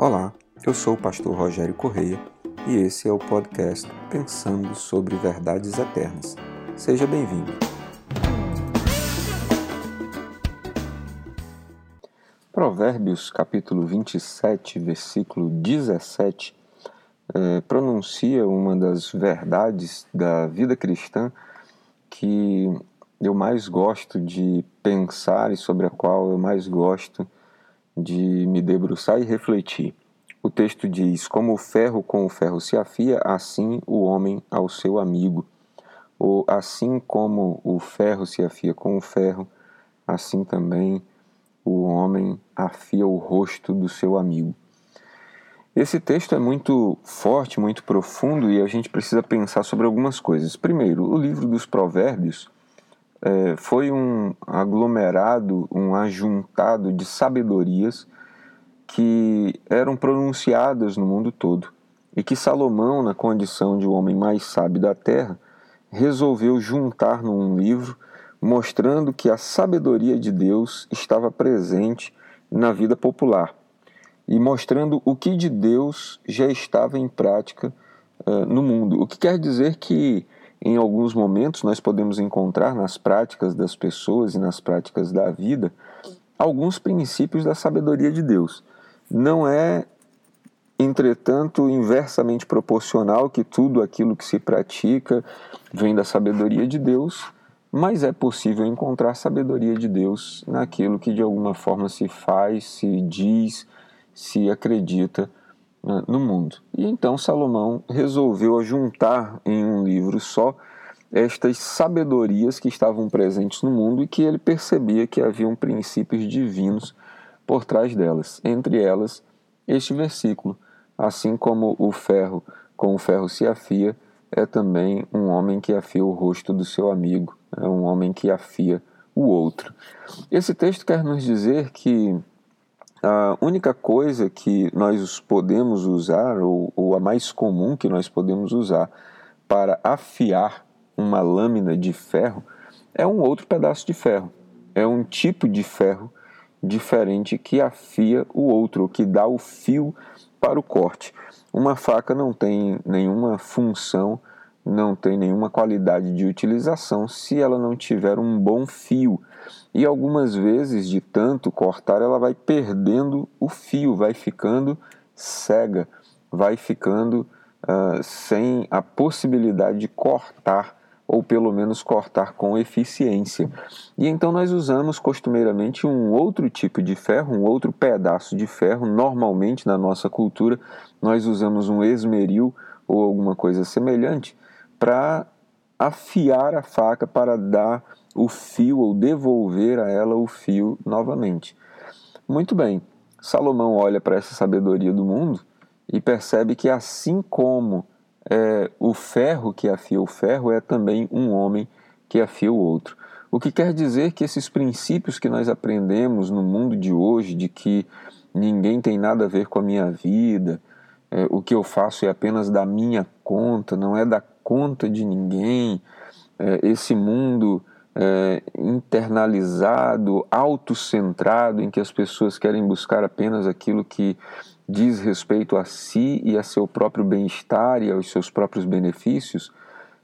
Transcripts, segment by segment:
Olá, eu sou o pastor Rogério Correia e esse é o podcast Pensando sobre Verdades Eternas. Seja bem-vindo. Provérbios capítulo 27, versículo 17, eh, pronuncia uma das verdades da vida cristã que eu mais gosto de pensar e sobre a qual eu mais gosto de me debruçar e refletir. O texto diz: Como o ferro com o ferro se afia, assim o homem ao seu amigo. Ou assim como o ferro se afia com o ferro, assim também o homem afia o rosto do seu amigo. Esse texto é muito forte, muito profundo e a gente precisa pensar sobre algumas coisas. Primeiro, o livro dos Provérbios é, foi um aglomerado, um ajuntado de sabedorias que eram pronunciadas no mundo todo e que Salomão, na condição de o homem mais sábio da terra, resolveu juntar num livro, mostrando que a sabedoria de Deus estava presente na vida popular e mostrando o que de Deus já estava em prática uh, no mundo. O que quer dizer que em alguns momentos nós podemos encontrar nas práticas das pessoas e nas práticas da vida alguns princípios da sabedoria de Deus. Não é, entretanto, inversamente proporcional que tudo aquilo que se pratica vem da sabedoria de Deus, mas é possível encontrar sabedoria de Deus naquilo que de alguma forma se faz, se diz, se acredita né, no mundo. E então Salomão resolveu juntar em um livro só estas sabedorias que estavam presentes no mundo e que ele percebia que haviam princípios divinos por trás delas. Entre elas, este versículo: assim como o ferro com o ferro se afia, é também um homem que afia o rosto do seu amigo, é um homem que afia o outro. Esse texto quer nos dizer que a única coisa que nós podemos usar, ou, ou, a mais comum que nós podemos usar para afiar uma lâmina de ferro, é um outro pedaço de ferro. É um tipo de ferro diferente que afia o outro, que dá o fio para o corte. Uma faca não tem nenhuma função, não tem nenhuma qualidade de utilização se ela não tiver um bom fio e algumas vezes, de tanto cortar, ela vai perdendo o fio, vai ficando cega, vai ficando uh, sem a possibilidade de cortar, ou pelo menos cortar com eficiência. E então nós usamos costumeiramente um outro tipo de ferro, um outro pedaço de ferro. Normalmente na nossa cultura nós usamos um esmeril ou alguma coisa semelhante para afiar a faca, para dar o fio ou devolver a ela o fio novamente. Muito bem, Salomão olha para essa sabedoria do mundo e percebe que, assim como é, o ferro que afia o ferro, é também um homem que afia o outro. O que quer dizer que esses princípios que nós aprendemos no mundo de hoje, de que ninguém tem nada a ver com a minha vida, é, o que eu faço é apenas da minha conta, não é da conta de ninguém, é, esse mundo é, internalizado, autocentrado, em que as pessoas querem buscar apenas aquilo que diz respeito a si e a seu próprio bem-estar e aos seus próprios benefícios,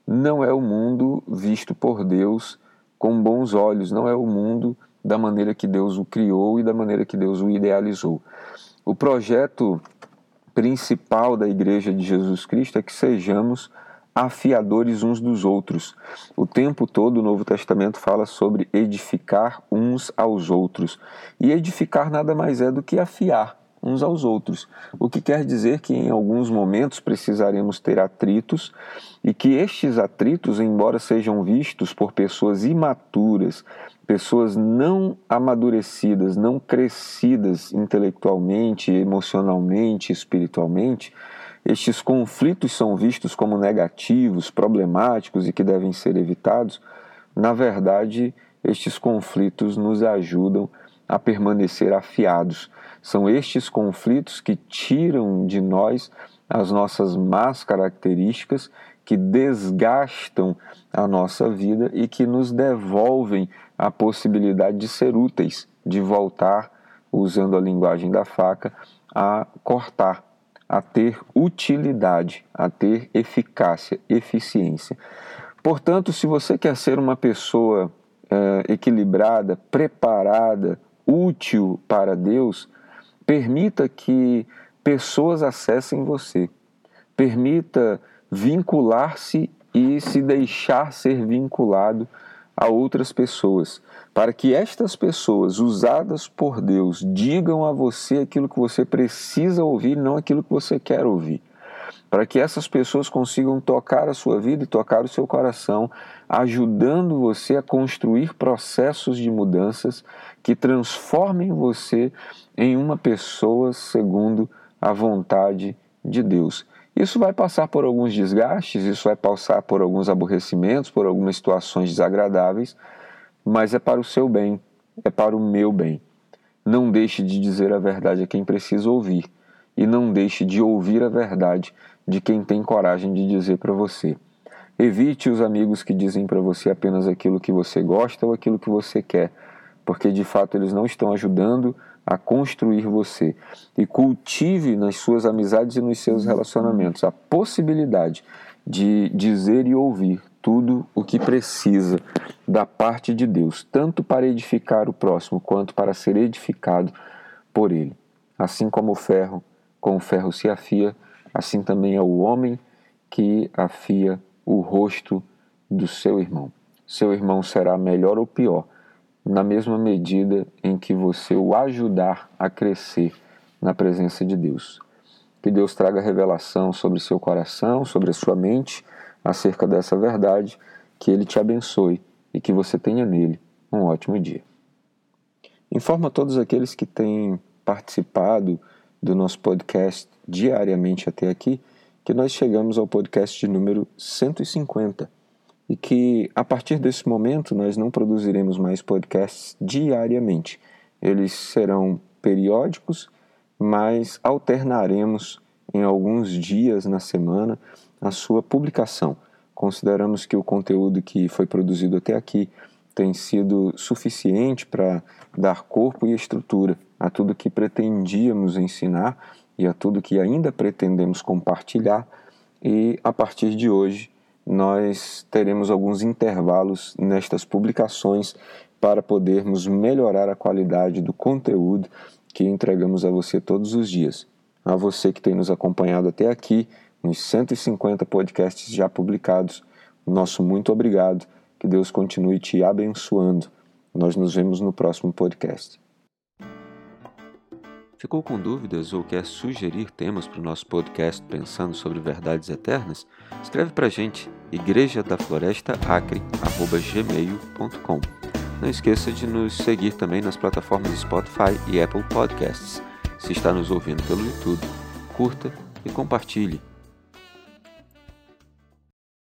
não é o mundo visto por Deus com bons olhos, não é o mundo da maneira que Deus o criou e da maneira que Deus o idealizou. O projeto principal da Igreja de Jesus Cristo é que sejamos afiadores uns dos outros. O tempo todo o Novo Testamento fala sobre edificar uns aos outros. E edificar nada mais é do que afiar uns aos outros. O que quer dizer que em alguns momentos precisaremos ter atritos e que estes atritos, embora sejam vistos por pessoas imaturas, pessoas não amadurecidas, não crescidas intelectualmente, emocionalmente, espiritualmente, estes conflitos são vistos como negativos, problemáticos e que devem ser evitados, na verdade, estes conflitos nos ajudam a permanecer afiados. São estes conflitos que tiram de nós as nossas más características, que desgastam a nossa vida e que nos devolvem a possibilidade de ser úteis, de voltar usando a linguagem da faca, a cortar, a ter utilidade, a ter eficácia, eficiência. Portanto, se você quer ser uma pessoa é, equilibrada, preparada, útil para Deus, permita que pessoas acessem você. Permita vincular-se e se deixar ser vinculado a outras pessoas, para que estas pessoas usadas por Deus digam a você aquilo que você precisa ouvir, não aquilo que você quer ouvir. Para que essas pessoas consigam tocar a sua vida e tocar o seu coração, ajudando você a construir processos de mudanças que transformem você em uma pessoa segundo a vontade de Deus. Isso vai passar por alguns desgastes, isso vai passar por alguns aborrecimentos, por algumas situações desagradáveis, mas é para o seu bem, é para o meu bem. Não deixe de dizer a verdade a quem precisa ouvir e não deixe de ouvir a verdade de quem tem coragem de dizer para você. Evite os amigos que dizem para você apenas aquilo que você gosta ou aquilo que você quer, porque de fato eles não estão ajudando a construir você e cultive nas suas amizades e nos seus relacionamentos a possibilidade de dizer e ouvir tudo o que precisa da parte de Deus, tanto para edificar o próximo quanto para ser edificado por ele. Assim como o ferro, com o ferro se afia, assim também é o homem que afia o rosto do seu irmão. Seu irmão será melhor ou pior, na mesma medida em que você o ajudar a crescer na presença de Deus. Que Deus traga revelação sobre seu coração, sobre a sua mente acerca dessa verdade, que Ele te abençoe e que você tenha nele um ótimo dia. Informa todos aqueles que têm participado do nosso podcast diariamente até aqui que nós chegamos ao podcast de número 150 e que a partir desse momento nós não produziremos mais podcasts diariamente. Eles serão periódicos, mas alternaremos em alguns dias na semana a sua publicação. Consideramos que o conteúdo que foi produzido até aqui tem sido suficiente para dar corpo e estrutura a tudo que pretendíamos ensinar e a tudo que ainda pretendemos compartilhar, e a partir de hoje nós teremos alguns intervalos nestas publicações para podermos melhorar a qualidade do conteúdo que entregamos a você todos os dias. A você que tem nos acompanhado até aqui, nos 150 podcasts já publicados, nosso muito obrigado. Que Deus continue te abençoando. Nós nos vemos no próximo podcast. Ficou com dúvidas ou quer sugerir temas para o nosso podcast pensando sobre verdades eternas? Escreve para a gente, igreja da floresta acre@gmail.com. Não esqueça de nos seguir também nas plataformas Spotify e Apple Podcasts. Se está nos ouvindo pelo YouTube, curta e compartilhe.